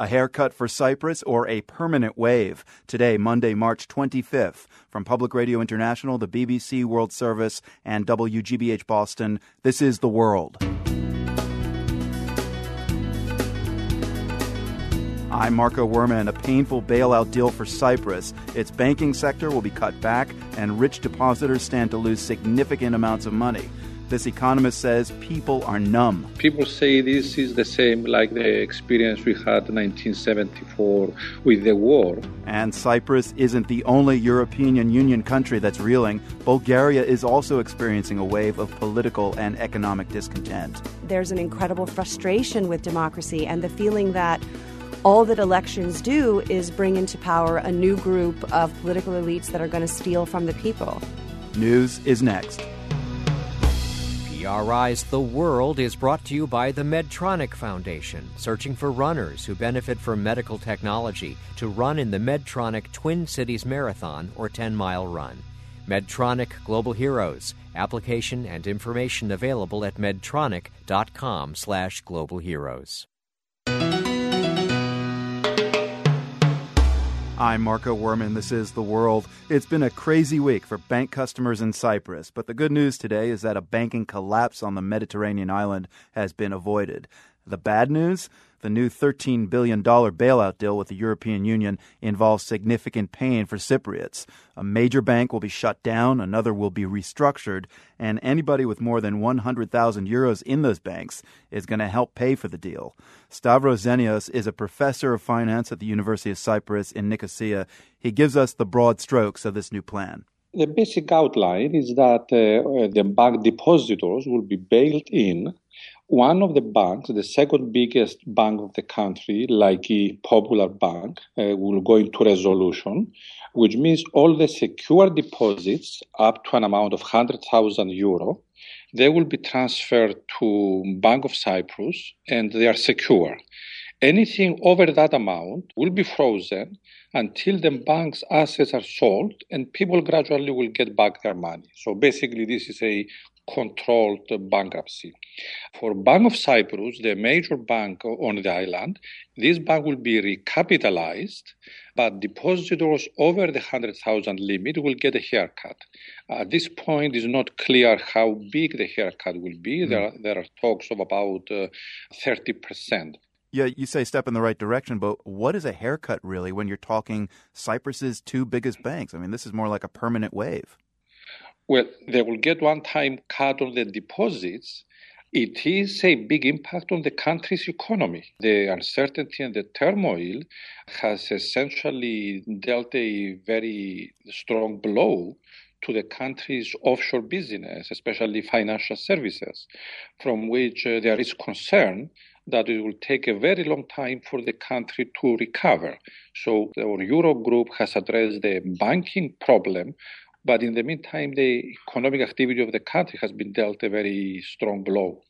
A haircut for Cyprus or a permanent wave? Today, Monday, March 25th. From Public Radio International, the BBC World Service, and WGBH Boston, this is The World. I'm Marco Werman. A painful bailout deal for Cyprus. Its banking sector will be cut back, and rich depositors stand to lose significant amounts of money. This economist says people are numb. People say this is the same like the experience we had in 1974 with the war. And Cyprus isn't the only European Union country that's reeling. Bulgaria is also experiencing a wave of political and economic discontent. There's an incredible frustration with democracy and the feeling that all that elections do is bring into power a new group of political elites that are going to steal from the people. News is next. PRI's The World is brought to you by the Medtronic Foundation, searching for runners who benefit from medical technology to run in the Medtronic Twin Cities Marathon or 10 mile run. Medtronic Global Heroes. Application and information available at medtronic.com slash global heroes. I'm Marco Werman. This is The World. It's been a crazy week for bank customers in Cyprus, but the good news today is that a banking collapse on the Mediterranean island has been avoided. The bad news? The new $13 billion bailout deal with the European Union involves significant pain for Cypriots. A major bank will be shut down, another will be restructured, and anybody with more than 100,000 euros in those banks is going to help pay for the deal. Stavros Zenios is a professor of finance at the University of Cyprus in Nicosia. He gives us the broad strokes of this new plan. The basic outline is that uh, the bank depositors will be bailed in one of the banks, the second biggest bank of the country, Laiki Popular Bank, uh, will go into resolution, which means all the secure deposits up to an amount of 100,000 euro, they will be transferred to Bank of Cyprus and they are secure. Anything over that amount will be frozen until the bank's assets are sold and people gradually will get back their money. So basically, this is a controlled bankruptcy. For Bank of Cyprus, the major bank on the island, this bank will be recapitalized, but depositors over the 100,000 limit will get a haircut. At this point, it's not clear how big the haircut will be. Mm. There, there are talks of about uh, 30%. Yeah, you say step in the right direction, but what is a haircut really when you're talking Cyprus's two biggest banks? I mean, this is more like a permanent wave. Well, they will get one time cut on the deposits. It is a big impact on the country's economy. The uncertainty and the turmoil has essentially dealt a very strong blow to the country's offshore business, especially financial services, from which uh, there is concern that it will take a very long time for the country to recover. So our Euro group has addressed the banking problem but in the meantime, the economic activity of the country has been dealt a very strong blow.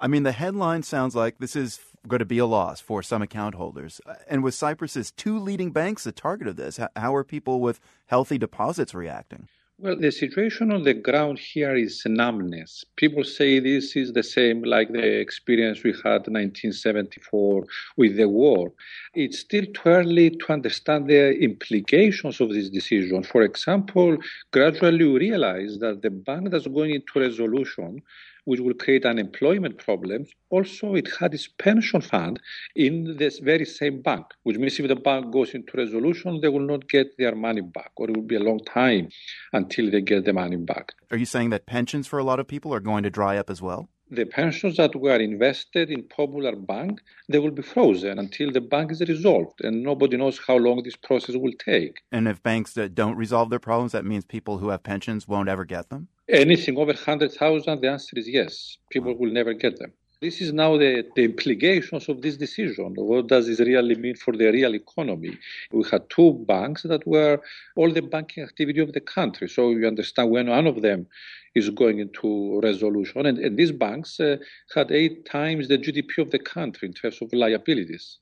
I mean, the headline sounds like this is going to be a loss for some account holders. Uh, and with Cyprus's two leading banks the target of this, how are people with healthy deposits reacting? Well, the situation on the ground here is numbness. People say this is the same like the experience we had in 1974 with the war. It's still too early to understand the implications of this decision. For example, gradually we realize that the bank that's going into resolution which will create unemployment problems. Also, it had its pension fund in this very same bank, which means if the bank goes into resolution, they will not get their money back, or it will be a long time until they get the money back. Are you saying that pensions for a lot of people are going to dry up as well? The pensions that were invested in Popular Bank, they will be frozen until the bank is resolved, and nobody knows how long this process will take. And if banks uh, don't resolve their problems, that means people who have pensions won't ever get them? Anything over 100,000, the answer is yes. People will never get them. This is now the, the implications of this decision. What does this really mean for the real economy? We had two banks that were all the banking activity of the country. So you understand when one of them is going into resolution. And, and these banks uh, had eight times the GDP of the country in terms of liabilities.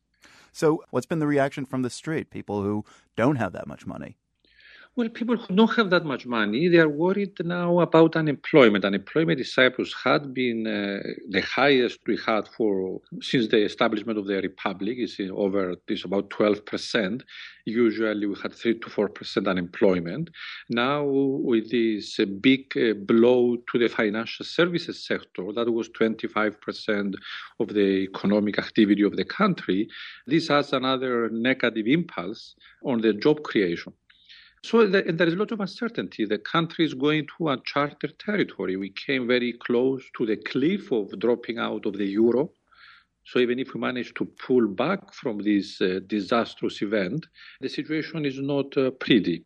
So, what's been the reaction from the street? People who don't have that much money? Well, people who don't have that much money, they are worried now about unemployment. Unemployment in Cyprus had been uh, the highest we had for since the establishment of the republic. It's over it's about 12%. Usually we had 3 to 4% unemployment. Now with this uh, big uh, blow to the financial services sector, that was 25% of the economic activity of the country, this has another negative impulse on the job creation. So the, there is a lot of uncertainty. The country is going to uncharted territory. We came very close to the cliff of dropping out of the euro. So even if we manage to pull back from this uh, disastrous event, the situation is not uh, pretty.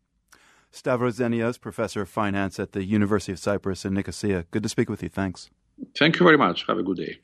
Stavros Zenios, professor of finance at the University of Cyprus in Nicosia. Good to speak with you. Thanks. Thank you very much. Have a good day.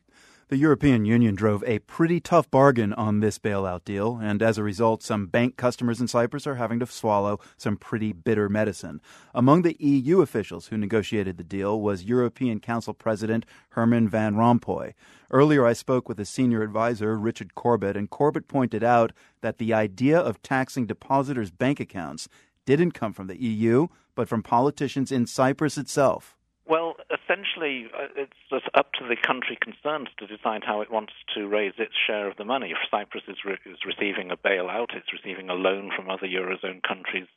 The European Union drove a pretty tough bargain on this bailout deal, and as a result, some bank customers in Cyprus are having to swallow some pretty bitter medicine. Among the EU officials who negotiated the deal was European Council President Herman Van Rompuy. Earlier, I spoke with a senior advisor, Richard Corbett, and Corbett pointed out that the idea of taxing depositors' bank accounts didn't come from the EU, but from politicians in Cyprus itself. Essentially, uh, it's up to the country concerned to decide how it wants to raise its share of the money. If Cyprus is, re- is receiving a bailout, it's receiving a loan from other Eurozone countries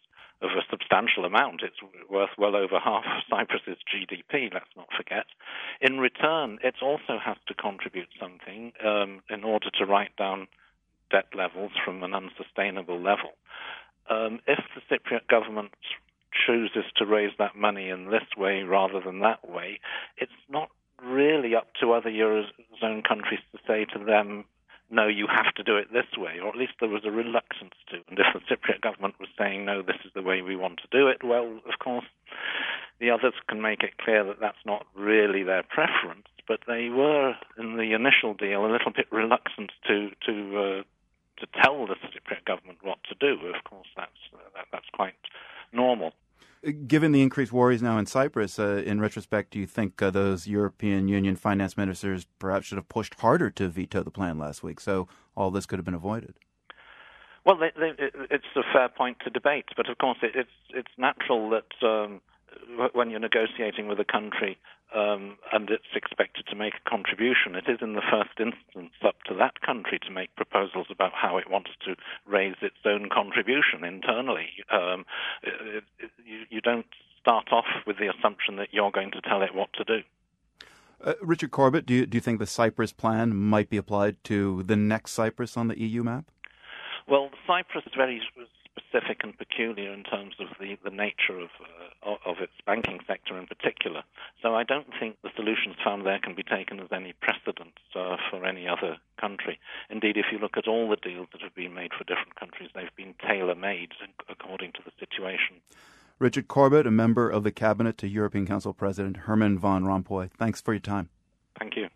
of a substantial amount. It's worth well over half of Cyprus's GDP, let's not forget. In return, it also has to contribute something um, in order to write down debt levels from an unsustainable level. Um, if the Cypriot government chooses to raise that money in this way rather than that way, it's not really up to other Eurozone countries to say to them, no, you have to do it this way, or at least there was a reluctance to. And if the Cypriot government was saying, no, this is the way we want to do it, well, of course, the others can make it clear that that's not really their preference. But they were, in the initial deal, a little bit reluctant to to uh, to tell the Cypriot government what to do. Of course, that's uh, that, that's quite normal. Given the increased worries now in Cyprus, uh, in retrospect, do you think uh, those European Union finance ministers perhaps should have pushed harder to veto the plan last week so all this could have been avoided? Well, they, they, it's a fair point to debate, but of course it, it's it's natural that um, when you're negotiating with a country um, and it's expected to make a contribution, it is in the first instance up to that country to make proposals about how it wants to raise its own contribution internally. Um, it, it, you, you don't start off with the assumption that you're going to tell it what to do. Uh, Richard Corbett, do you, do you think the Cyprus plan might be applied to the next Cyprus on the EU map? Well, Cyprus is very specific and peculiar in terms of the, the nature of, uh, of its banking sector in particular. So I don't think the solutions found there can be taken as any precedent uh, for any other country. Indeed, if you look at all the deals that have been made for different countries, they've been tailor made according to the situation. Richard Corbett, a member of the cabinet to European Council President Herman Van Rompuy, thanks for your time. Thank you.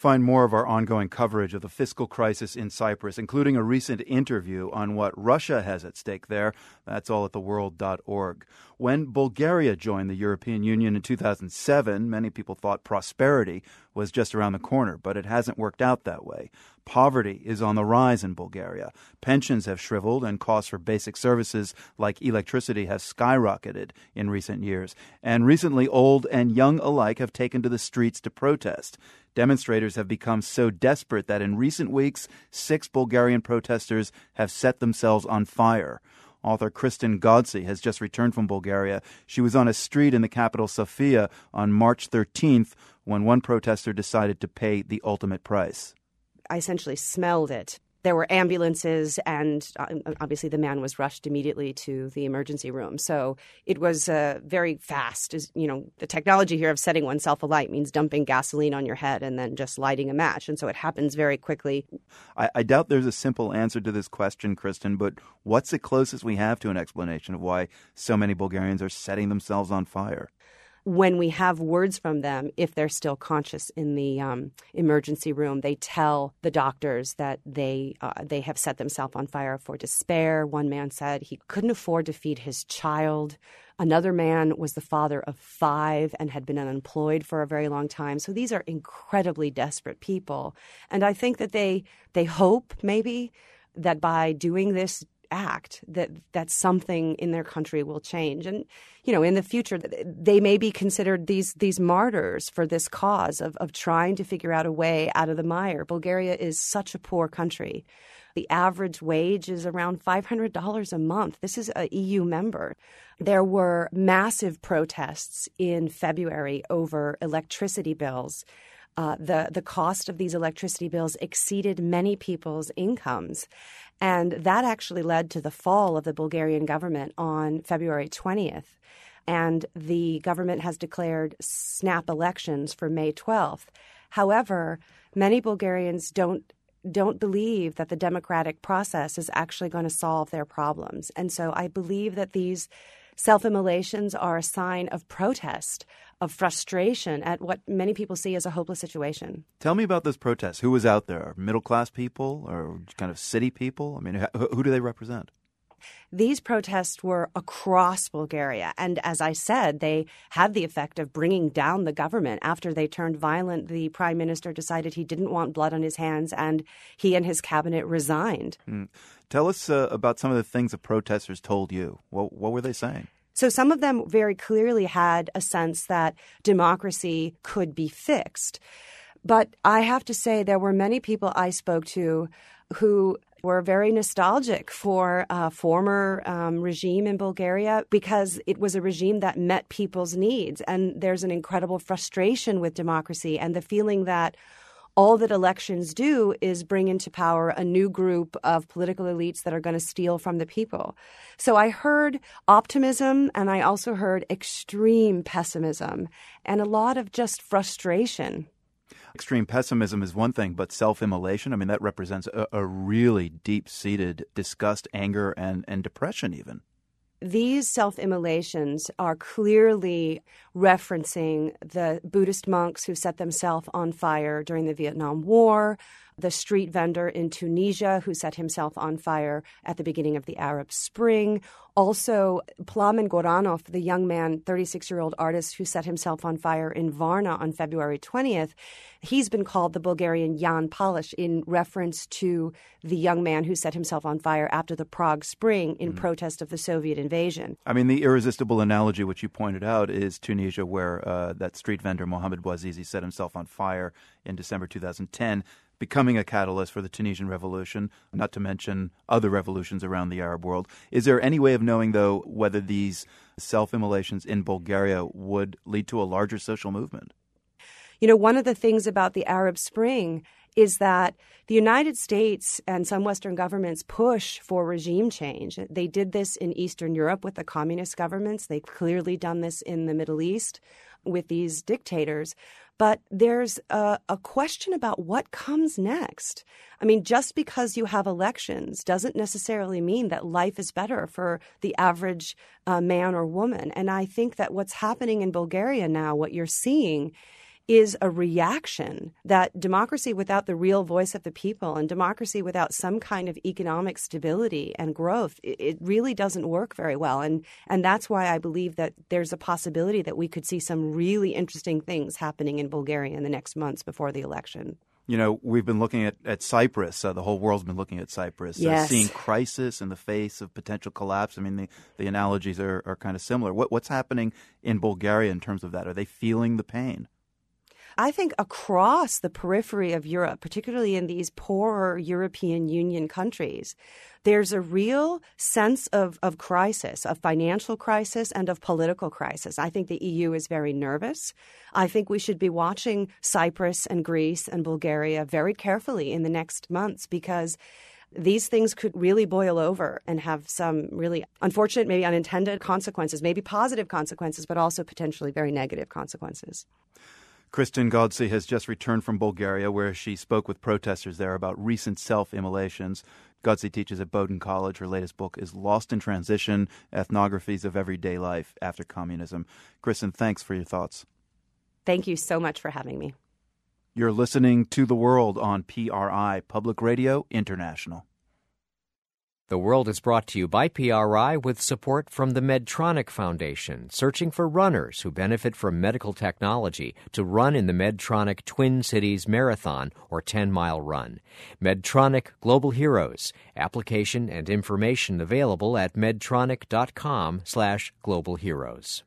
Find more of our ongoing coverage of the fiscal crisis in Cyprus, including a recent interview on what Russia has at stake there. That's all at theworld.org. When Bulgaria joined the European Union in 2007, many people thought prosperity was just around the corner, but it hasn't worked out that way. Poverty is on the rise in Bulgaria. Pensions have shriveled, and costs for basic services like electricity have skyrocketed in recent years. And recently, old and young alike have taken to the streets to protest. Demonstrators have become so desperate that in recent weeks, six Bulgarian protesters have set themselves on fire. Author Kristen Ghodsee has just returned from Bulgaria. She was on a street in the capital, Sofia, on March 13th when one protester decided to pay the ultimate price. I essentially smelled it there were ambulances, and uh, obviously the man was rushed immediately to the emergency room. So it was uh, very fast. You know, the technology here of setting oneself alight means dumping gasoline on your head and then just lighting a match, and so it happens very quickly. I, I doubt there's a simple answer to this question, Kristen, But what's the closest we have to an explanation of why so many Bulgarians are setting themselves on fire? When we have words from them, if they're still conscious in the um, emergency room, they tell the doctors that they uh, they have set themselves on fire for despair. One man said he couldn't afford to feed his child. Another man was the father of five and had been unemployed for a very long time. So these are incredibly desperate people, and I think that they they hope maybe that by doing this act that that something in their country will change and you know in the future they may be considered these these martyrs for this cause of of trying to figure out a way out of the mire bulgaria is such a poor country the average wage is around $500 a month. This is a EU member. There were massive protests in February over electricity bills. Uh, the the cost of these electricity bills exceeded many people's incomes, and that actually led to the fall of the Bulgarian government on February 20th. And the government has declared snap elections for May 12th. However, many Bulgarians don't don't believe that the democratic process is actually going to solve their problems. And so I believe that these self immolations are a sign of protest, of frustration at what many people see as a hopeless situation. Tell me about those protests. Who was out there? Middle class people or kind of city people? I mean, who do they represent? These protests were across Bulgaria. And as I said, they had the effect of bringing down the government. After they turned violent, the prime minister decided he didn't want blood on his hands and he and his cabinet resigned. Mm. Tell us uh, about some of the things the protesters told you. What, what were they saying? So some of them very clearly had a sense that democracy could be fixed. But I have to say, there were many people I spoke to who were very nostalgic for a former um, regime in Bulgaria because it was a regime that met people's needs. And there's an incredible frustration with democracy and the feeling that all that elections do is bring into power a new group of political elites that are going to steal from the people. So I heard optimism and I also heard extreme pessimism and a lot of just frustration. Extreme pessimism is one thing, but self immolation, I mean, that represents a, a really deep seated disgust, anger, and, and depression, even. These self immolations are clearly referencing the Buddhist monks who set themselves on fire during the Vietnam War, the street vendor in Tunisia who set himself on fire at the beginning of the Arab Spring. Also, Plamen Goranov, the young man, 36 year old artist who set himself on fire in Varna on February 20th, he's been called the Bulgarian Jan Palach in reference to the young man who set himself on fire after the Prague Spring in mm. protest of the Soviet invasion. I mean, the irresistible analogy, which you pointed out, is Tunisia, where uh, that street vendor Mohamed Bouazizi set himself on fire in December 2010 becoming a catalyst for the Tunisian revolution, not to mention other revolutions around the Arab world. Is there any way of knowing, though, whether these self immolations in Bulgaria would lead to a larger social movement? You know, one of the things about the Arab Spring is that the United States and some Western governments push for regime change. They did this in Eastern Europe with the communist governments. They've clearly done this in the Middle East with these dictators. But there's a, a, question about what comes next. I mean, just because you have elections doesn't necessarily mean that life is better for the average uh, man or woman. And I think that what's happening in Bulgaria now, what you're seeing, is a reaction that democracy without the real voice of the people and democracy without some kind of economic stability and growth, it, really doesn't work very well. And, and that's why I believe that there's a possibility that we could see some really interesting things happening in Bulgaria in the next months before the election. You know, we've been looking at, at Cyprus. Uh, the whole world's been looking at Cyprus. Yes. Uh, seeing crisis in the face of potential collapse. I mean, the, the analogies are, are kind of similar. What, what's happening in Bulgaria in terms of that? Are they feeling the pain? I think across the periphery of Europe, particularly in these poorer European Union countries, there's a real sense of, of crisis, of financial crisis and of political crisis. I think the EU is very nervous. I think we should be watching Cyprus and Greece and Bulgaria very carefully in the next months because these things could really boil over and have some really unfortunate, maybe unintended consequences, maybe positive consequences, but also potentially very negative consequences. Kristen Ghodsee has just returned from Bulgaria, where she spoke with protesters there about recent self immolations. Ghodsee teaches at Bowdoin College. Her latest book is Lost in Transition Ethnographies of Everyday Life After Communism. Kristen, thanks for your thoughts. Thank you so much for having me. You're listening to The World on PRI, Public Radio International. The World is brought to you by PRI with support from the Medtronic Foundation, searching for runners who benefit from medical technology to run in the Medtronic Twin Cities Marathon or 10 mile run. Medtronic Global Heroes. Application and information available at medtronic.com slash global heroes.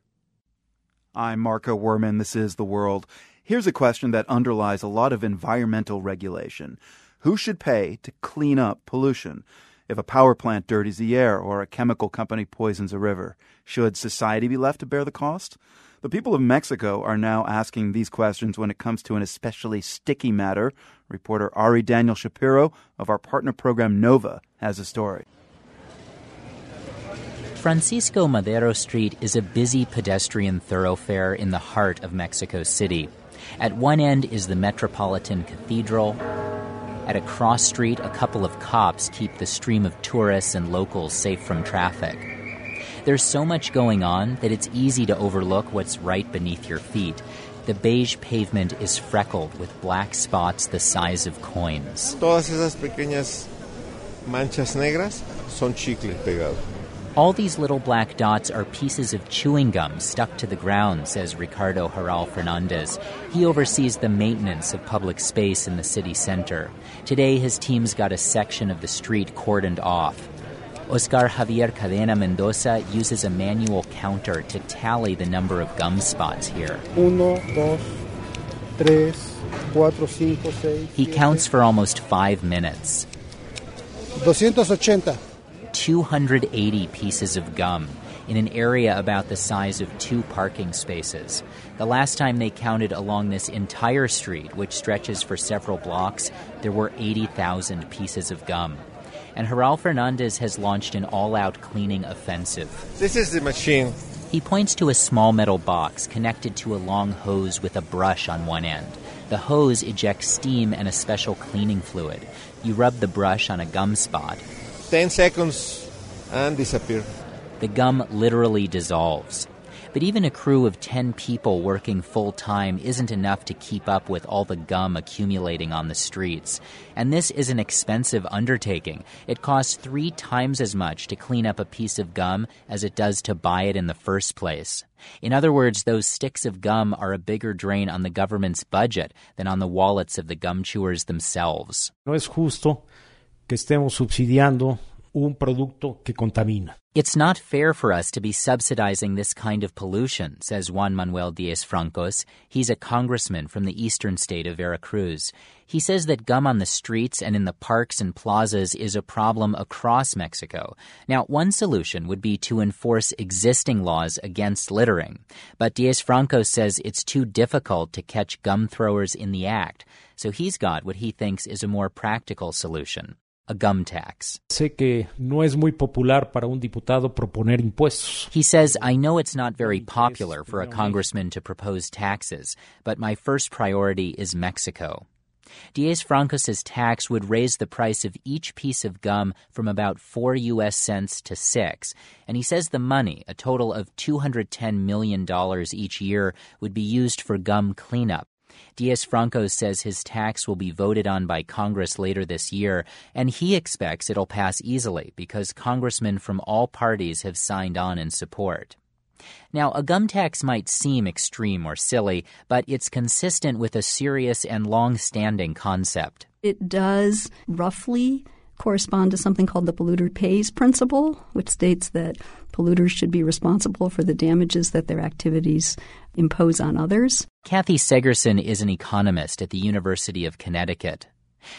I'm Marco Werman. This is The World. Here's a question that underlies a lot of environmental regulation. Who should pay to clean up pollution? If a power plant dirties the air or a chemical company poisons a river? Should society be left to bear the cost? The people of Mexico are now asking these questions when it comes to an especially sticky matter. Reporter Ari Daniel Shapiro of our partner program Nova has a story. Francisco Madero Street is a busy pedestrian thoroughfare in the heart of Mexico City. At one end is the Metropolitan Cathedral. At a cross street, a couple of cops keep the stream of tourists and locals safe from traffic. There's so much going on that it's easy to overlook what's right beneath your feet. The beige pavement is freckled with black spots the size of coins. Todas esas pequeñas manchas negras son chicle pegado. All these little black dots are pieces of chewing gum stuck to the ground, says Ricardo Haral Fernandez. He oversees the maintenance of public space in the city center. Today, his team's got a section of the street cordoned off. Oscar Javier Cadena Mendoza uses a manual counter to tally the number of gum spots here. Uno, dos, tres, cuatro, cinco, seis. He counts for almost five minutes. 280. 280 pieces of gum in an area about the size of two parking spaces. The last time they counted along this entire street, which stretches for several blocks, there were 80,000 pieces of gum. And Haral Fernandez has launched an all out cleaning offensive. This is the machine. He points to a small metal box connected to a long hose with a brush on one end. The hose ejects steam and a special cleaning fluid. You rub the brush on a gum spot, 10 seconds and disappear. The gum literally dissolves. But even a crew of 10 people working full time isn't enough to keep up with all the gum accumulating on the streets. And this is an expensive undertaking. It costs three times as much to clean up a piece of gum as it does to buy it in the first place. In other words, those sticks of gum are a bigger drain on the government's budget than on the wallets of the gum chewers themselves. No es justo que estemos subsidiando un producto que contamina. It's not fair for us to be subsidizing this kind of pollution, says Juan Manuel Diez Francos. He's a congressman from the eastern state of Veracruz. He says that gum on the streets and in the parks and plazas is a problem across Mexico. Now, one solution would be to enforce existing laws against littering. But Diez Francos says it's too difficult to catch gum throwers in the act. So he's got what he thinks is a more practical solution a gum tax. Sé que no es muy popular para un diputado proponer impuestos. He says, I know it's not very popular for a congressman to propose taxes, but my first priority is Mexico. Diez Francos' tax would raise the price of each piece of gum from about 4 U.S. cents to 6, and he says the money, a total of $210 million each year, would be used for gum cleanup. Diez Francos says his tax will be voted on by Congress later this year, and he expects it'll pass easily because congressmen from all parties have signed on in support. Now, a gum tax might seem extreme or silly, but it's consistent with a serious and long standing concept. It does roughly correspond to something called the polluter pays principle, which states that polluters should be responsible for the damages that their activities impose on others. Kathy Segerson is an economist at the University of Connecticut.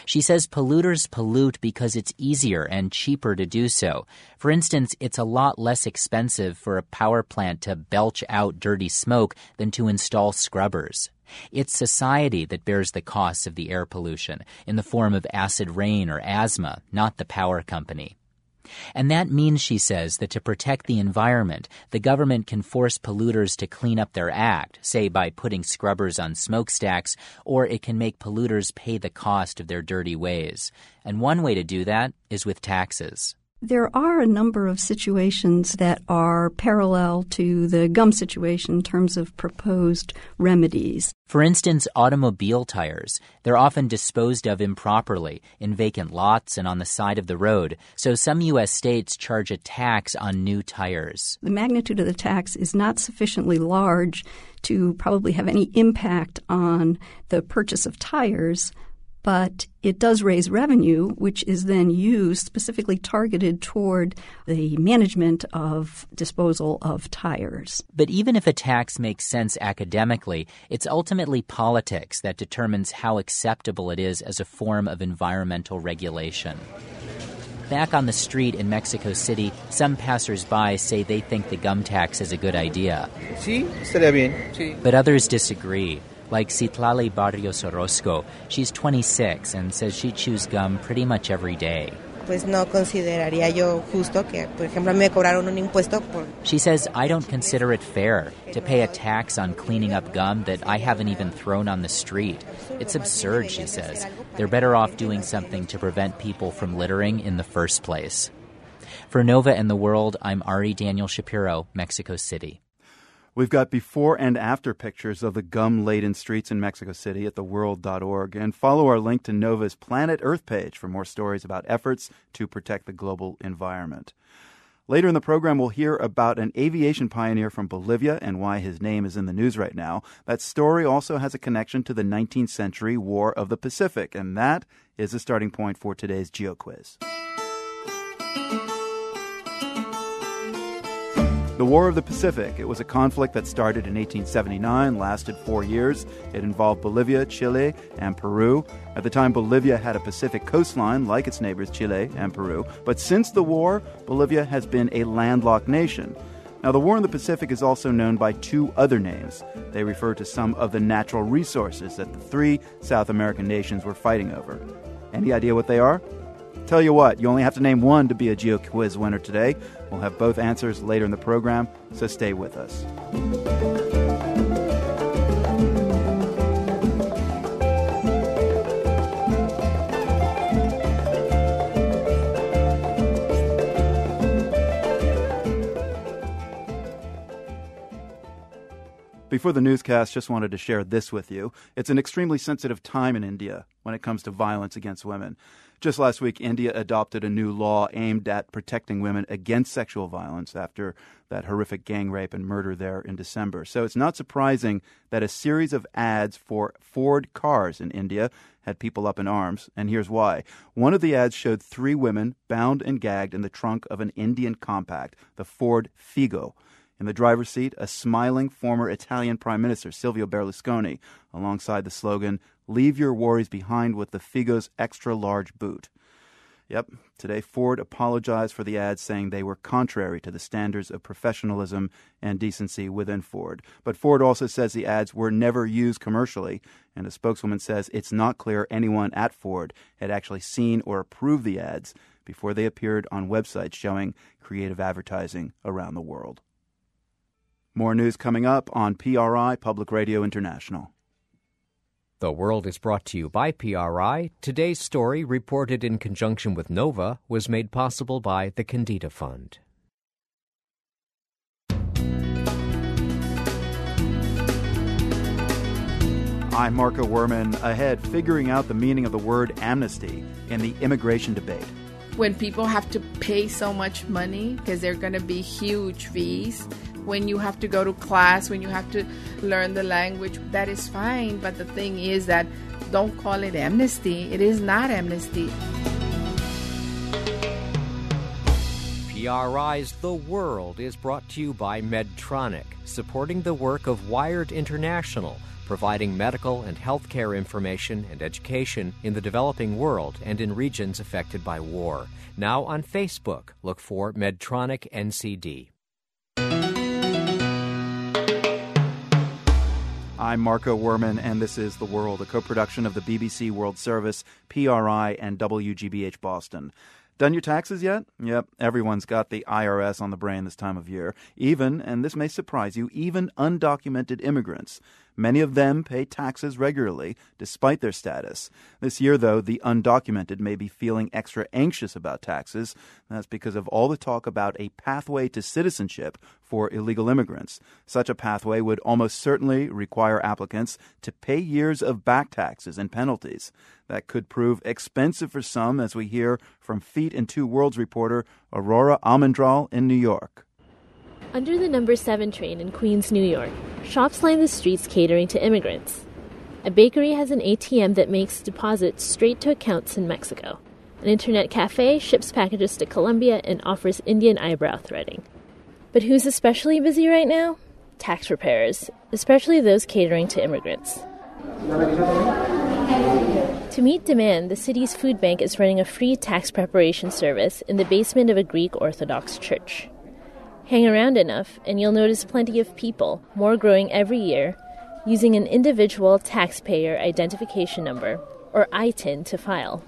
She says polluters pollute because it's easier and cheaper to do so. For instance, it's a lot less expensive for a power plant to belch out dirty smoke than to install scrubbers. It's society that bears the costs of the air pollution in the form of acid rain or asthma, not the power company. And that means, she says, that to protect the environment, the government can force polluters to clean up their act, say by putting scrubbers on smokestacks, or it can make polluters pay the cost of their dirty ways. And one way to do that is with taxes. There are a number of situations that are parallel to the gum situation in terms of proposed remedies. For instance, automobile tires. They're often disposed of improperly in vacant lots and on the side of the road, so some U.S. states charge a tax on new tires. The magnitude of the tax is not sufficiently large to probably have any impact on the purchase of tires but it does raise revenue, which is then used specifically targeted toward the management of disposal of tires. But even if a tax makes sense academically, it's ultimately politics that determines how acceptable it is as a form of environmental regulation. Back on the street in Mexico City, some passersby say they think the gum tax is a good idea. Sí, estaría bien. Sí. But others disagree like Citlali Barrios Orozco. She's 26 and says she chews gum pretty much every day. Pues no consideraría yo justo que, por ejemplo, me cobraron un impuesto por... She says, I don't consider it fair to pay a tax on cleaning up gum that I haven't even thrown on the street. It's absurd, she says. They're better off doing something to prevent people from littering in the first place. For Nova and the World, I'm Ari Daniel Shapiro, Mexico City. We've got before and after pictures of the gum laden streets in Mexico City at theworld.org. And follow our link to Nova's Planet Earth page for more stories about efforts to protect the global environment. Later in the program, we'll hear about an aviation pioneer from Bolivia and why his name is in the news right now. That story also has a connection to the 19th century War of the Pacific, and that is the starting point for today's Geo Quiz. The War of the Pacific. It was a conflict that started in 1879, lasted four years. It involved Bolivia, Chile, and Peru. At the time, Bolivia had a Pacific coastline like its neighbors Chile and Peru. But since the war, Bolivia has been a landlocked nation. Now, the war in the Pacific is also known by two other names. They refer to some of the natural resources that the three South American nations were fighting over. Any idea what they are? Tell you what, you only have to name one to be a Geo Quiz winner today. We'll have both answers later in the program, so stay with us. Before the newscast, just wanted to share this with you. It's an extremely sensitive time in India when it comes to violence against women. Just last week, India adopted a new law aimed at protecting women against sexual violence after that horrific gang rape and murder there in December. So it's not surprising that a series of ads for Ford cars in India had people up in arms, and here's why. One of the ads showed three women bound and gagged in the trunk of an Indian compact, the Ford Figo. In the driver's seat, a smiling former Italian Prime Minister, Silvio Berlusconi, alongside the slogan, Leave your worries behind with the Figo's extra large boot. Yep, today Ford apologized for the ads, saying they were contrary to the standards of professionalism and decency within Ford. But Ford also says the ads were never used commercially, and a spokeswoman says it's not clear anyone at Ford had actually seen or approved the ads before they appeared on websites showing creative advertising around the world. More news coming up on PRI Public Radio International. The World is brought to you by PRI. Today's story, reported in conjunction with Nova, was made possible by the Kendeda Fund. I'm Marco Werman, ahead figuring out the meaning of the word amnesty in the immigration debate. When people have to pay so much money because they're going to be huge fees, when you have to go to class, when you have to learn the language, that is fine. But the thing is that don't call it amnesty. It is not amnesty. PRI's The World is brought to you by Medtronic, supporting the work of Wired International, providing medical and healthcare information and education in the developing world and in regions affected by war. Now on Facebook, look for Medtronic NCD. I'm Marco Werman, and this is The World, a co production of the BBC World Service, PRI, and WGBH Boston. Done your taxes yet? Yep, everyone's got the IRS on the brain this time of year. Even, and this may surprise you, even undocumented immigrants. Many of them pay taxes regularly, despite their status. This year, though, the undocumented may be feeling extra anxious about taxes. That's because of all the talk about a pathway to citizenship for illegal immigrants. Such a pathway would almost certainly require applicants to pay years of back taxes and penalties. That could prove expensive for some, as we hear from Feet in Two Worlds reporter Aurora Almendral in New York. Under the number 7 train in Queens, New York, shops line the streets catering to immigrants. A bakery has an ATM that makes deposits straight to accounts in Mexico. An internet cafe ships packages to Colombia and offers Indian eyebrow threading. But who's especially busy right now? Tax preparers, especially those catering to immigrants. To meet demand, the city's food bank is running a free tax preparation service in the basement of a Greek Orthodox church. Hang around enough, and you'll notice plenty of people, more growing every year, using an individual taxpayer identification number, or ITIN, to file.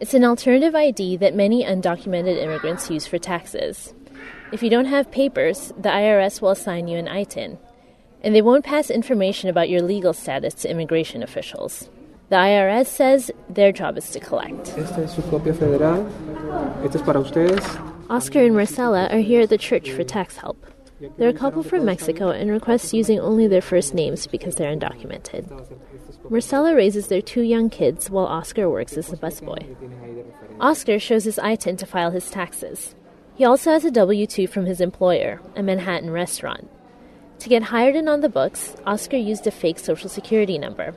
It's an alternative ID that many undocumented immigrants use for taxes. If you don't have papers, the IRS will assign you an ITIN, and they won't pass information about your legal status to immigration officials. The IRS says their job is to collect. Esta es su copia federal. Esta es para ustedes. Oscar and Marcella are here at the church for tax help. They're a couple from Mexico and request using only their first names because they're undocumented. Marcella raises their two young kids while Oscar works as a busboy. Oscar shows his ITIN to file his taxes. He also has a W 2 from his employer, a Manhattan restaurant. To get hired and on the books, Oscar used a fake social security number.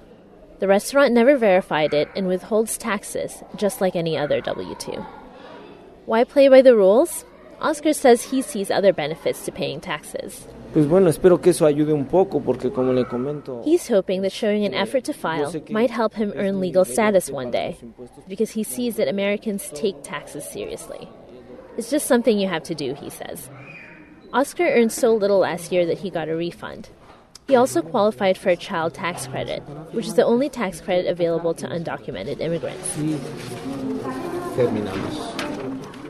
The restaurant never verified it and withholds taxes, just like any other W 2. Why play by the rules? Oscar says he sees other benefits to paying taxes. Pues bueno, espero que eso ayude un poco porque como le comento. He's hoping that showing an effort to file might help him earn legal status one day because he sees that Americans take taxes seriously. It's just something you have to do, he says. Oscar earned so little last year that he got a refund. He also qualified for a child tax credit, which is the only tax credit available to undocumented immigrants.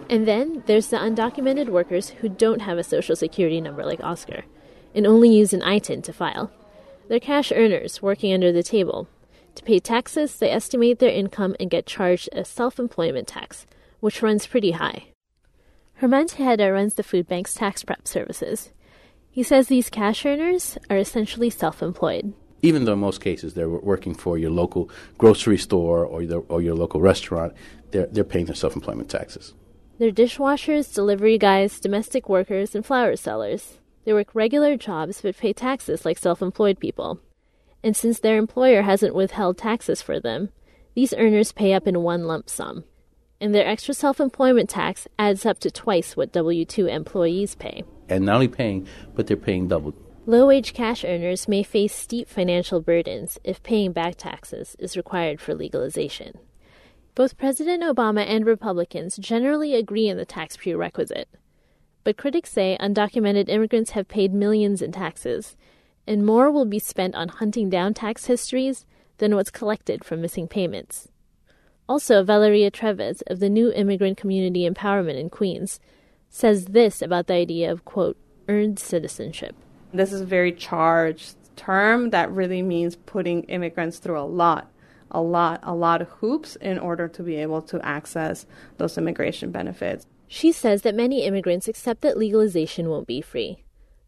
And then there's the undocumented workers who don't have a social security number like Oscar and only use an ITIN to file. They're cash earners working under the table. To pay taxes, they estimate their income and get charged a self employment tax, which runs pretty high. Herman Tejeda runs the food bank's tax prep services. He says these cash earners are essentially self employed. Even though in most cases they're working for your local grocery store or, the, or your local restaurant, they're, they're paying their self employment taxes. They're dishwashers, delivery guys, domestic workers, and flower sellers. They work regular jobs but pay taxes like self employed people. And since their employer hasn't withheld taxes for them, these earners pay up in one lump sum. And their extra self employment tax adds up to twice what W 2 employees pay. And not only paying, but they're paying double. Low wage cash earners may face steep financial burdens if paying back taxes is required for legalization. Both President Obama and Republicans generally agree on the tax prerequisite. But critics say undocumented immigrants have paid millions in taxes, and more will be spent on hunting down tax histories than what's collected from missing payments. Also, Valeria Treves of the New Immigrant Community Empowerment in Queens says this about the idea of, quote, earned citizenship. This is a very charged term that really means putting immigrants through a lot a lot, a lot of hoops in order to be able to access those immigration benefits. She says that many immigrants accept that legalization won't be free.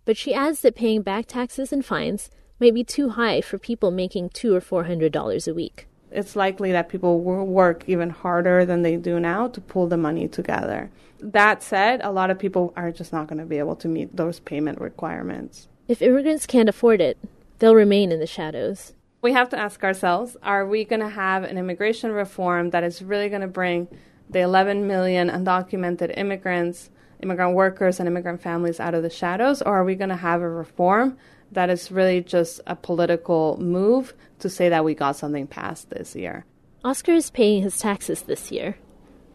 But she adds that paying back taxes and fines might be too high for people making two or four hundred dollars a week. It's likely that people will work even harder than they do now to pull the money together. That said, a lot of people are just not going to be able to meet those payment requirements. If immigrants can't afford it, they'll remain in the shadows. We have to ask ourselves are we going to have an immigration reform that is really going to bring the 11 million undocumented immigrants, immigrant workers, and immigrant families out of the shadows? Or are we going to have a reform that is really just a political move to say that we got something passed this year? Oscar is paying his taxes this year,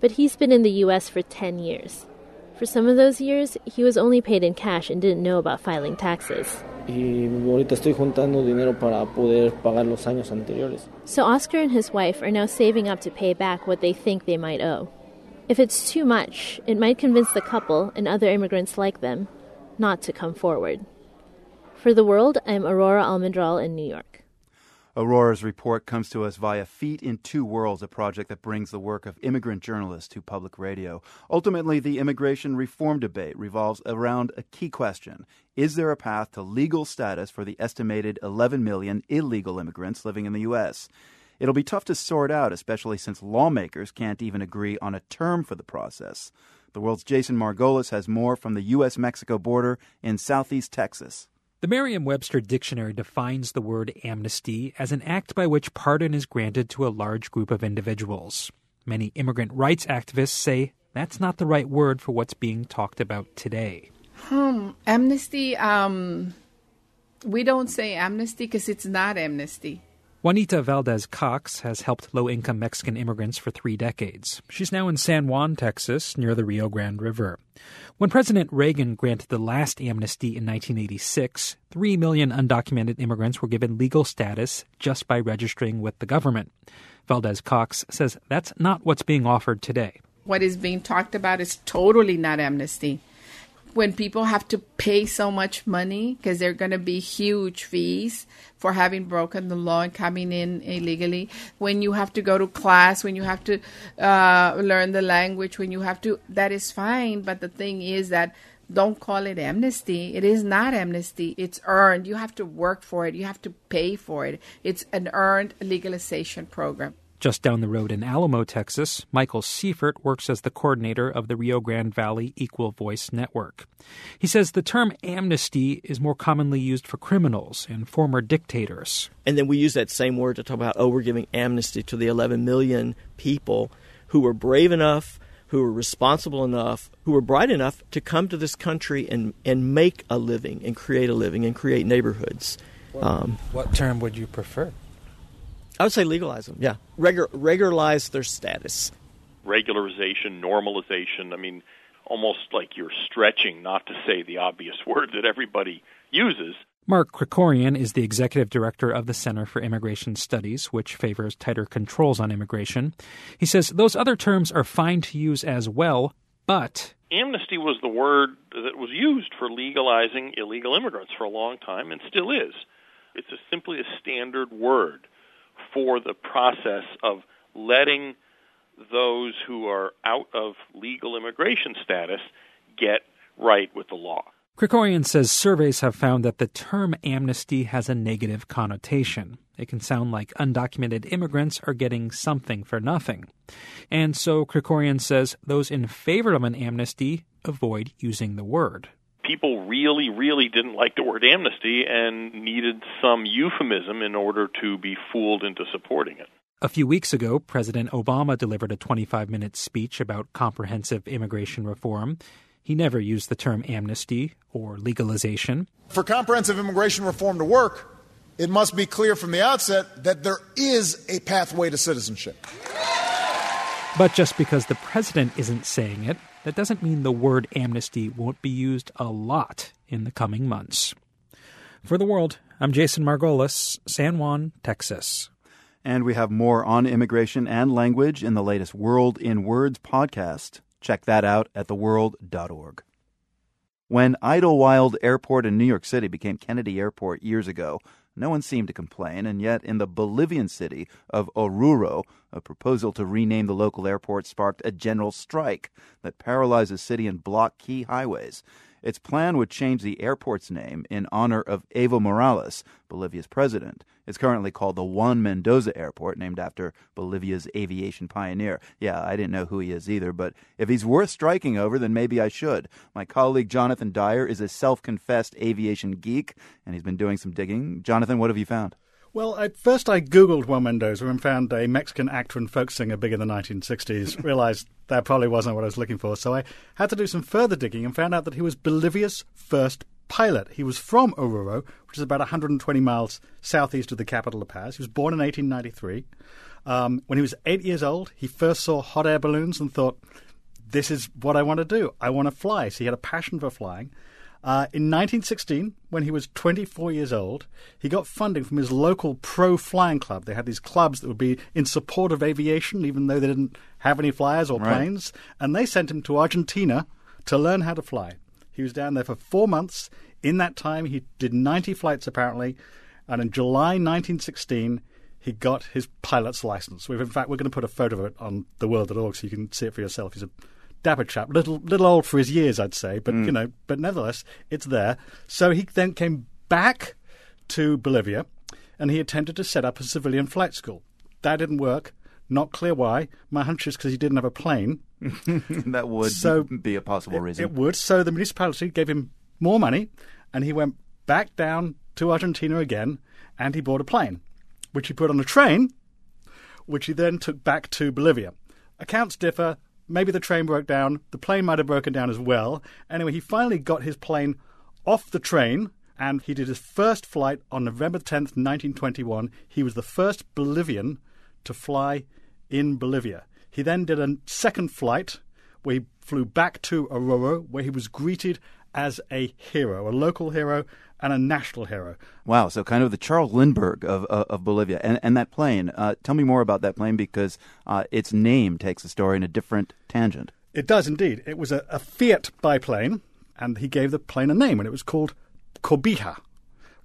but he's been in the U.S. for 10 years. For some of those years, he was only paid in cash and didn't know about filing taxes. Y ahorita estoy juntando dinero para poder pagar los años anteriores. So Oscar and his wife are now saving up to pay back what they think they might owe. If it's too much, it might convince the couple and other immigrants like them not to come forward. For the world, I'm Aurora Almendral in New York. Aurora's report comes to us via Feet in Two Worlds, a project that brings the work of immigrant journalists to public radio. Ultimately, the immigration reform debate revolves around a key question Is there a path to legal status for the estimated 11 million illegal immigrants living in the U.S.? It'll be tough to sort out, especially since lawmakers can't even agree on a term for the process. The world's Jason Margolis has more from the U.S. Mexico border in southeast Texas. The Merriam Webster Dictionary defines the word amnesty as an act by which pardon is granted to a large group of individuals. Many immigrant rights activists say that's not the right word for what's being talked about today. Hmm, amnesty, um, we don't say amnesty because it's not amnesty. Juanita Valdez Cox has helped low income Mexican immigrants for three decades. She's now in San Juan, Texas, near the Rio Grande River. When President Reagan granted the last amnesty in 1986, 3 million undocumented immigrants were given legal status just by registering with the government. Valdez Cox says that's not what's being offered today. What is being talked about is totally not amnesty when people have to pay so much money because they're going to be huge fees for having broken the law and coming in illegally when you have to go to class when you have to uh, learn the language when you have to that is fine but the thing is that don't call it amnesty. It is not amnesty. It's earned. You have to work for it. You have to pay for it. It's an earned legalization program. Just down the road in Alamo, Texas, Michael Seifert works as the coordinator of the Rio Grande Valley Equal Voice Network. He says the term amnesty is more commonly used for criminals and former dictators. And then we use that same word to talk about, oh, we're giving amnesty to the 11 million people who were brave enough, who were responsible enough, who were bright enough to come to this country and, and make a living and create a living and create neighborhoods. Um, what term would you prefer? I would say legalize them. Yeah, Regular, regularize their status. Regularization, normalization. I mean, almost like you're stretching, not to say the obvious word that everybody uses. Mark Krikorian is the executive director of the Center for Immigration Studies, which favors tighter controls on immigration. He says those other terms are fine to use as well, but. Amnesty was the word that was used for legalizing illegal immigrants for a long time and still is. It's a, simply a standard word for the process of letting those who are out of legal immigration status get right with the law. Krikorian says surveys have found that the term amnesty has a negative connotation. It can sound like undocumented immigrants are getting something for nothing. And so Krikorian says those in favor of an amnesty avoid using the word people really, really didn't like the word amnesty and needed some euphemism in order to be fooled into supporting it. A few weeks ago, President Obama delivered a 25 minute speech about comprehensive immigration reform. He never used the term amnesty or legalization. For comprehensive immigration reform to work, it must be clear from the outset that there is a pathway to citizenship. But just because the president isn't saying it, that doesn't mean the word amnesty won't be used a lot in the coming months. For the world, I'm Jason Margolis, San Juan, Texas. And we have more on immigration and language in the latest World in Words podcast. Check that out at theworld.org. When Idlewild Airport in New York City became Kennedy Airport years ago, no one seemed to complain, and yet in the Bolivian city of Oruro, a proposal to rename the local airport sparked a general strike that paralyzed the city and blocked key highways. Its plan would change the airport's name in honor of Evo Morales, Bolivia's president. It's currently called the Juan Mendoza Airport, named after Bolivia's aviation pioneer. Yeah, I didn't know who he is either, but if he's worth striking over, then maybe I should. My colleague Jonathan Dyer is a self confessed aviation geek, and he's been doing some digging. Jonathan, what have you found? Well, at first I Googled Juan Mendoza and found a Mexican actor and folk singer big in the 1960s. Realized that probably wasn't what I was looking for. So I had to do some further digging and found out that he was Bolivia's first pilot. He was from Oruro, which is about 120 miles southeast of the capital, La Paz. He was born in 1893. Um, when he was eight years old, he first saw hot air balloons and thought, this is what I want to do. I want to fly. So he had a passion for flying. Uh, in 1916, when he was 24 years old, he got funding from his local pro flying club. They had these clubs that would be in support of aviation, even though they didn't have any flyers or planes. Right. And they sent him to Argentina to learn how to fly. He was down there for four months. In that time, he did 90 flights apparently, and in July 1916, he got his pilot's license. We've, in fact, we're going to put a photo of it on theworld.org so you can see it for yourself. He's a dapper chap, little little old for his years, I'd say, but Mm. you know, but nevertheless, it's there. So he then came back to Bolivia, and he attempted to set up a civilian flight school. That didn't work. Not clear why. My hunch is because he didn't have a plane. that would So- be a possible reason. It it would. So the municipality gave him more money, and he went back down to Argentina again, and he bought a plane, which he put on a train, which he then took back to Bolivia. Accounts differ. Maybe the train broke down. The plane might have broken down as well. Anyway, he finally got his plane off the train, and he did his first flight on November 10th, 1921. He was the first Bolivian to fly in Bolivia. He then did a second flight where he flew back to Oruro, where he was greeted as a hero, a local hero and a national hero. Wow, so kind of the Charles Lindbergh of of, of Bolivia, and and that plane. Uh, tell me more about that plane because uh, its name takes the story in a different tangent. It does indeed. It was a, a Fiat biplane, and he gave the plane a name, and it was called Cobija.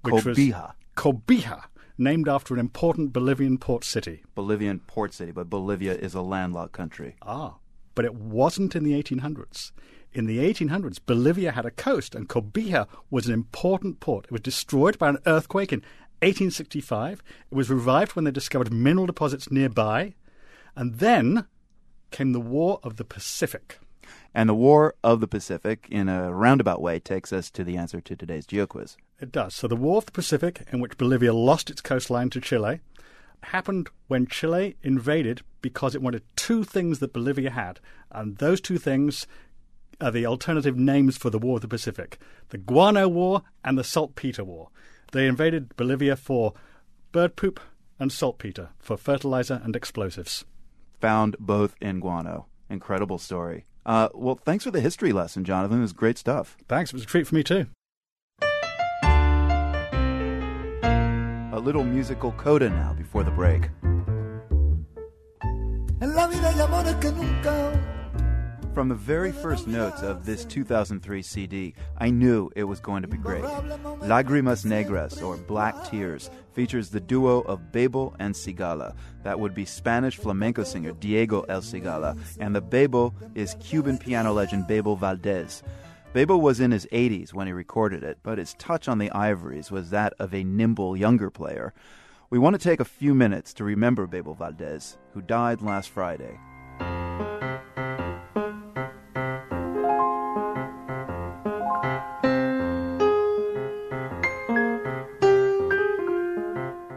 Which Cobija. Was Cobija, named after an important Bolivian port city. Bolivian port city, but Bolivia is a landlocked country. Ah, but it wasn't in the 1800s. In the 1800s, Bolivia had a coast, and Cobija was an important port. It was destroyed by an earthquake in 1865. It was revived when they discovered mineral deposits nearby. And then came the War of the Pacific. And the War of the Pacific, in a roundabout way, takes us to the answer to today's GeoQuiz. It does. So the War of the Pacific, in which Bolivia lost its coastline to Chile, happened when Chile invaded because it wanted two things that Bolivia had. And those two things are the alternative names for the War of the Pacific the Guano War and the Saltpeter War. They invaded Bolivia for bird poop and saltpeter, for fertilizer and explosives. Found both in guano. Incredible story. Uh, well, thanks for the history lesson, Jonathan. It was great stuff. Thanks. It was a treat for me, too. A little musical coda now before the break. From the very first notes of this 2003 CD, I knew it was going to be great. Lágrimas Negras, or Black Tears, features the duo of Bebo and Cigala. That would be Spanish flamenco singer Diego El Cigala, and the Bebo is Cuban piano legend Bebo Valdez. Bebo was in his 80s when he recorded it, but his touch on the ivories was that of a nimble younger player. We want to take a few minutes to remember Bebo Valdez, who died last Friday.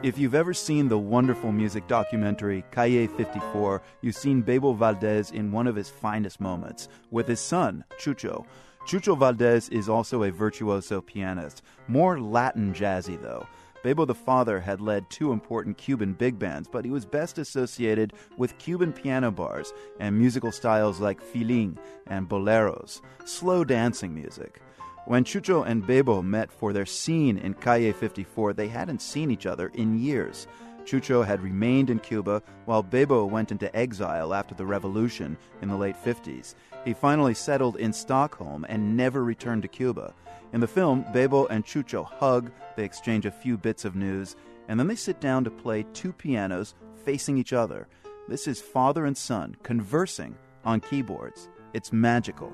If you've ever seen the wonderful music documentary Calle 54, you've seen Bebo Valdez in one of his finest moments with his son, Chucho. Chucho Valdez is also a virtuoso pianist, more Latin jazzy though. Bebo the father had led two important Cuban big bands, but he was best associated with Cuban piano bars and musical styles like filin and boleros, slow dancing music. When Chucho and Bebo met for their scene in Calle 54, they hadn't seen each other in years. Chucho had remained in Cuba while Bebo went into exile after the revolution in the late 50s. He finally settled in Stockholm and never returned to Cuba. In the film, Bebo and Chucho hug, they exchange a few bits of news, and then they sit down to play two pianos facing each other. This is father and son conversing on keyboards. It's magical.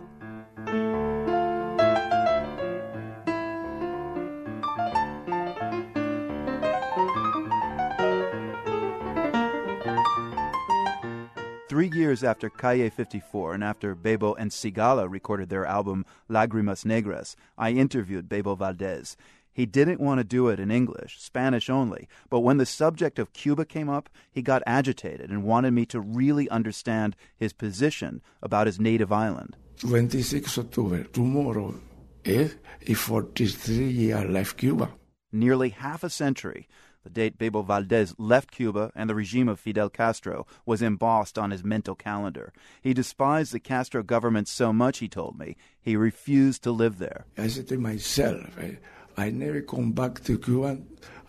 Three years after Calle 54 and after Bebo and Cigala recorded their album Lágrimas Negras, I interviewed Bebo Valdez. He didn't want to do it in English, Spanish only, but when the subject of Cuba came up, he got agitated and wanted me to really understand his position about his native island. 26 October, tomorrow is a 43 year life Cuba. Nearly half a century, the date Bebo Valdez left Cuba and the regime of Fidel Castro was embossed on his mental calendar. He despised the Castro government so much, he told me, he refused to live there. I said to myself, I, I never come back to Cuba.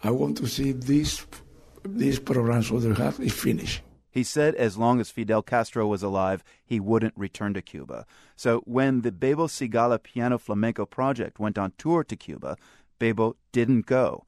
I want to see this, these programs other have is finished. He said as long as Fidel Castro was alive, he wouldn't return to Cuba. So when the Bebo Cigala Piano Flamenco Project went on tour to Cuba, Bebo didn't go.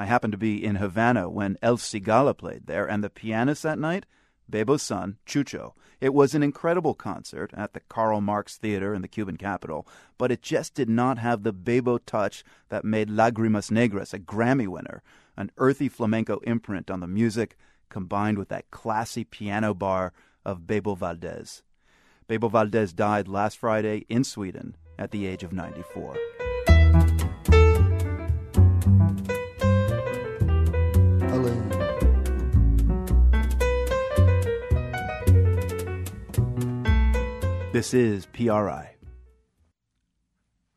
I happened to be in Havana when El Cigala played there, and the pianist that night, Bebo's son, Chucho. It was an incredible concert at the Karl Marx Theater in the Cuban capital, but it just did not have the Bebo touch that made Lagrimas Negras a Grammy winner, an earthy flamenco imprint on the music combined with that classy piano bar of Bebo Valdez. Bebo Valdez died last Friday in Sweden at the age of 94. This is PRI.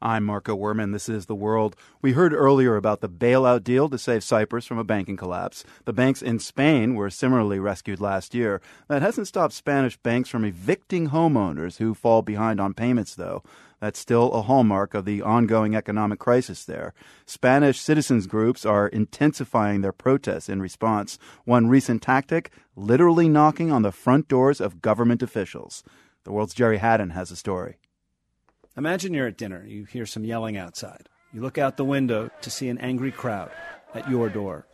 I'm Marco Werman. This is The World. We heard earlier about the bailout deal to save Cyprus from a banking collapse. The banks in Spain were similarly rescued last year. That hasn't stopped Spanish banks from evicting homeowners who fall behind on payments, though. That's still a hallmark of the ongoing economic crisis there. Spanish citizens groups are intensifying their protests in response. One recent tactic, literally knocking on the front doors of government officials. The world's Gerry Hadden has a story. Imagine you're at dinner. You hear some yelling outside. You look out the window to see an angry crowd at your door.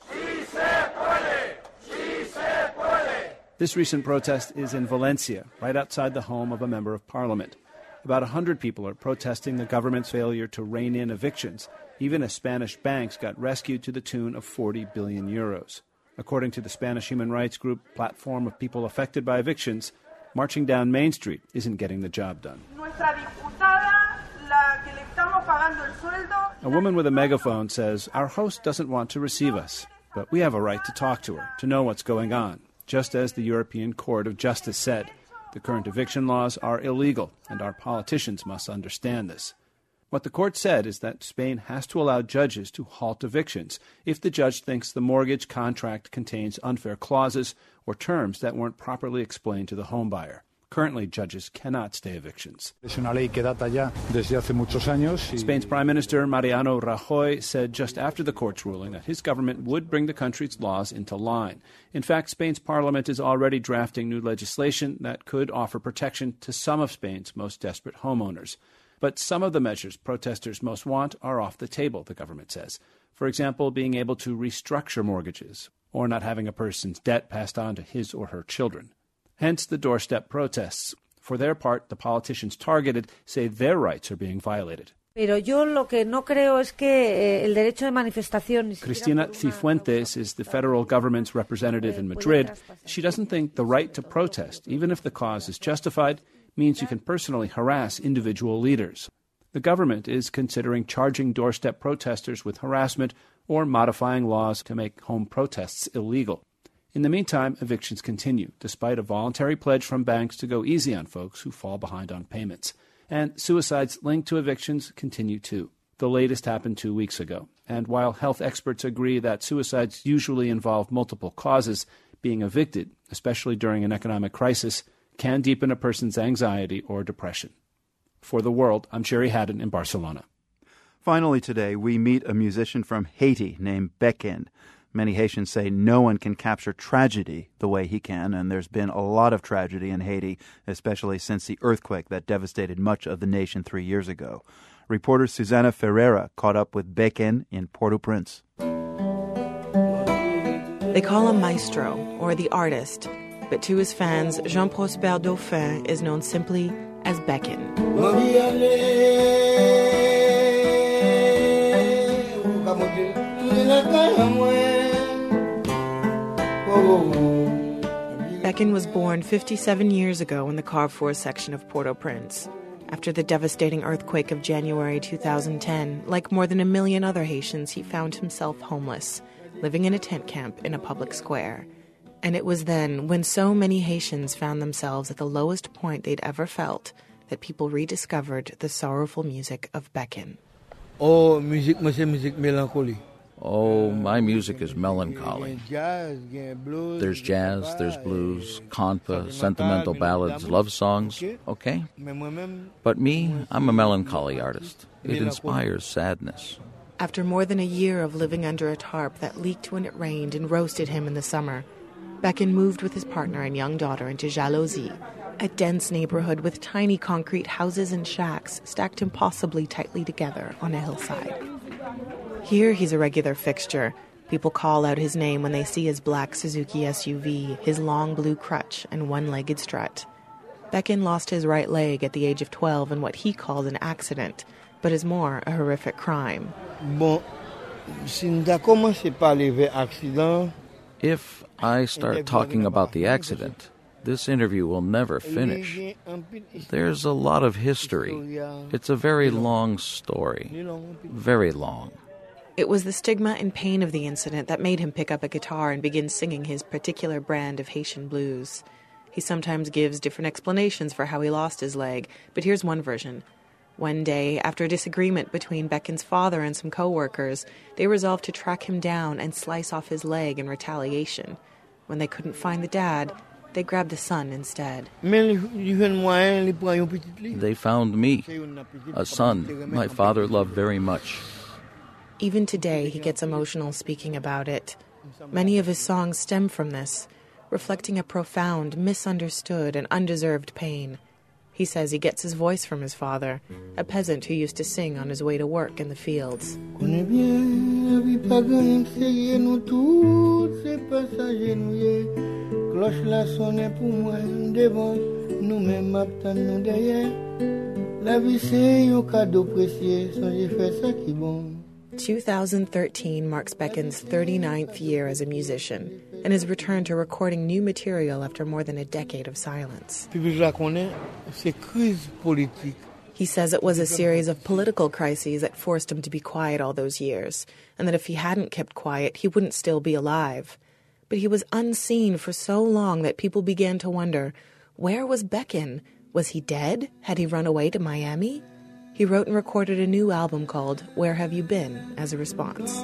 This recent protest is in Valencia, right outside the home of a member of parliament. About 100 people are protesting the government's failure to rein in evictions, even as Spanish banks got rescued to the tune of 40 billion euros. According to the Spanish human rights group Platform of People Affected by Evictions, marching down Main Street isn't getting the job done. A woman with a megaphone says, Our host doesn't want to receive us, but we have a right to talk to her, to know what's going on, just as the European Court of Justice said. The current eviction laws are illegal, and our politicians must understand this. What the court said is that Spain has to allow judges to halt evictions if the judge thinks the mortgage contract contains unfair clauses or terms that weren't properly explained to the homebuyer. Currently, judges cannot stay evictions. Spain's Prime Minister Mariano Rajoy said just after the court's ruling that his government would bring the country's laws into line. In fact, Spain's parliament is already drafting new legislation that could offer protection to some of Spain's most desperate homeowners. But some of the measures protesters most want are off the table, the government says. For example, being able to restructure mortgages or not having a person's debt passed on to his or her children hence the doorstep protests. For their part, the politicians targeted say their rights are being violated. Cristina Cifuentes is the federal government's representative in Madrid. She doesn't think the right to protest, even if the cause is justified, means you can personally harass individual leaders. The government is considering charging doorstep protesters with harassment or modifying laws to make home protests illegal. In the meantime, evictions continue, despite a voluntary pledge from banks to go easy on folks who fall behind on payments. And suicides linked to evictions continue too. The latest happened two weeks ago. And while health experts agree that suicides usually involve multiple causes, being evicted, especially during an economic crisis, can deepen a person's anxiety or depression. For the world, I'm Gerry Hadden in Barcelona. Finally, today, we meet a musician from Haiti named Beken. Many Haitians say no one can capture tragedy the way he can, and there's been a lot of tragedy in Haiti, especially since the earthquake that devastated much of the nation three years ago. Reporter Susanna Ferreira caught up with Beken in Port au Prince. They call him Maestro, or the artist, but to his fans, Jean Prosper Dauphin is known simply as Beken. Beken was born 57 years ago in the Carrefour section of Port au Prince. After the devastating earthquake of January 2010, like more than a million other Haitians, he found himself homeless, living in a tent camp in a public square. And it was then, when so many Haitians found themselves at the lowest point they'd ever felt, that people rediscovered the sorrowful music of Beken. Oh, musique, moi, c'est musique mélancolie. Oh, my music is melancholy. There's jazz, there's blues, conpa, sentimental ballads, love songs, okay? But me, I'm a melancholy artist. It inspires sadness. After more than a year of living under a tarp that leaked when it rained and roasted him in the summer, Beken moved with his partner and young daughter into Jalousie, a dense neighborhood with tiny concrete houses and shacks stacked impossibly tightly together on a hillside. Here he's a regular fixture. People call out his name when they see his black Suzuki SUV, his long blue crutch, and one legged strut. Beken lost his right leg at the age of 12 in what he called an accident, but is more a horrific crime. Bon, if I start talking about the accident, this interview will never finish. There's a lot of history. It's a very long story. Very long. It was the stigma and pain of the incident that made him pick up a guitar and begin singing his particular brand of Haitian blues. He sometimes gives different explanations for how he lost his leg, but here's one version. One day, after a disagreement between Beken's father and some coworkers, they resolved to track him down and slice off his leg in retaliation. When they couldn't find the dad, they grabbed the son instead. They found me, a son my father loved very much. Even today, he gets emotional speaking about it. Many of his songs stem from this, reflecting a profound, misunderstood, and undeserved pain. He says he gets his voice from his father, a peasant who used to sing on his way to work in the fields. Qui bon. 2013 marks Beken's 39th year as a musician and his return to recording new material after more than a decade of silence. He says it was a series of political crises that forced him to be quiet all those years, and that if he hadn't kept quiet, he wouldn't still be alive. But he was unseen for so long that people began to wonder where was Beken? Was he dead? Had he run away to Miami? He wrote and recorded a new album called Where Have You Been as a response.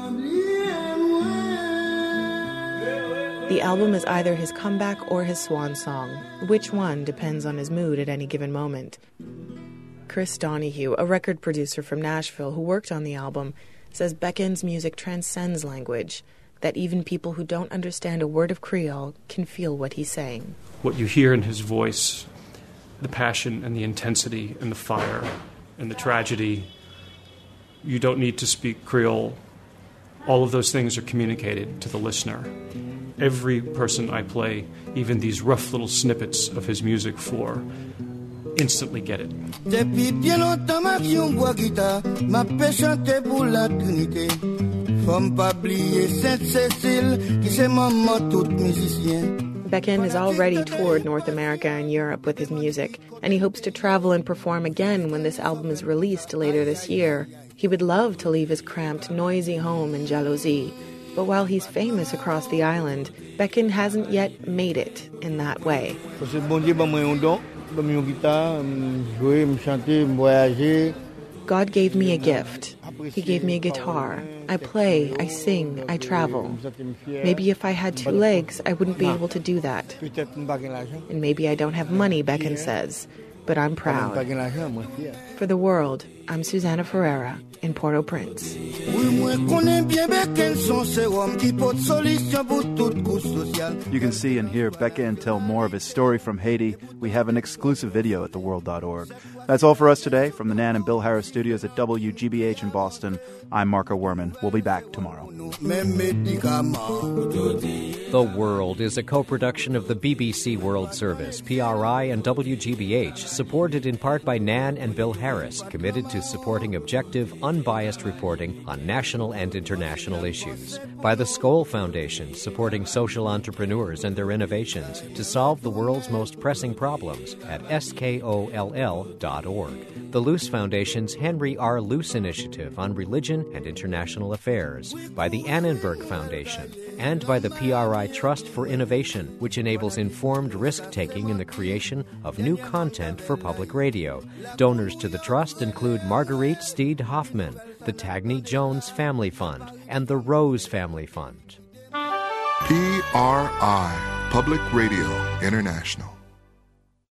The album is either his comeback or his swan song. Which one depends on his mood at any given moment. Chris Donahue, a record producer from Nashville who worked on the album, says Beken's music transcends language, that even people who don't understand a word of Creole can feel what he's saying. What you hear in his voice, the passion and the intensity and the fire and the tragedy. You don't need to speak Creole. All of those things are communicated to the listener. Every person I play, even these rough little snippets of his music for, instantly get it. Depuis bien longtemps, ma bois guitare, ma pour la Trinité. pas oublier Sainte-Cécile, qui c'est maman toute musicien. Beken has already toured North America and Europe with his music, and he hopes to travel and perform again when this album is released later this year. He would love to leave his cramped, noisy home in Jalousie, but while he's famous across the island, Beken hasn't yet made it in that way. God gave me a gift. He gave me a guitar. I play, I sing, I travel. Maybe if I had two legs, I wouldn't be able to do that. And maybe I don't have money, Beken says, but I'm proud. For the world, I'm Susanna Ferreira in Port au Prince. You can see and hear Beken tell more of his story from Haiti. We have an exclusive video at theworld.org. That's all for us today from the Nan and Bill Harris studios at WGBH in Boston. I'm Marco Werman. We'll be back tomorrow. The World is a co production of the BBC World Service, PRI, and WGBH, supported in part by Nan and Bill Harris, committed to supporting objective, unbiased reporting on national and international issues. By the Skoll Foundation, supporting social entrepreneurs and their innovations to solve the world's most pressing problems at skoll.org. The Luce Foundation's Henry R. Luce Initiative on Religion and International Affairs. By the Annenberg Foundation and by the PRI Trust for Innovation, which enables informed risk taking in the creation of new content for public radio. Donors to the trust include Marguerite Steed Hoffman, the Tagney Jones Family Fund, and the Rose Family Fund. PRI, Public Radio International.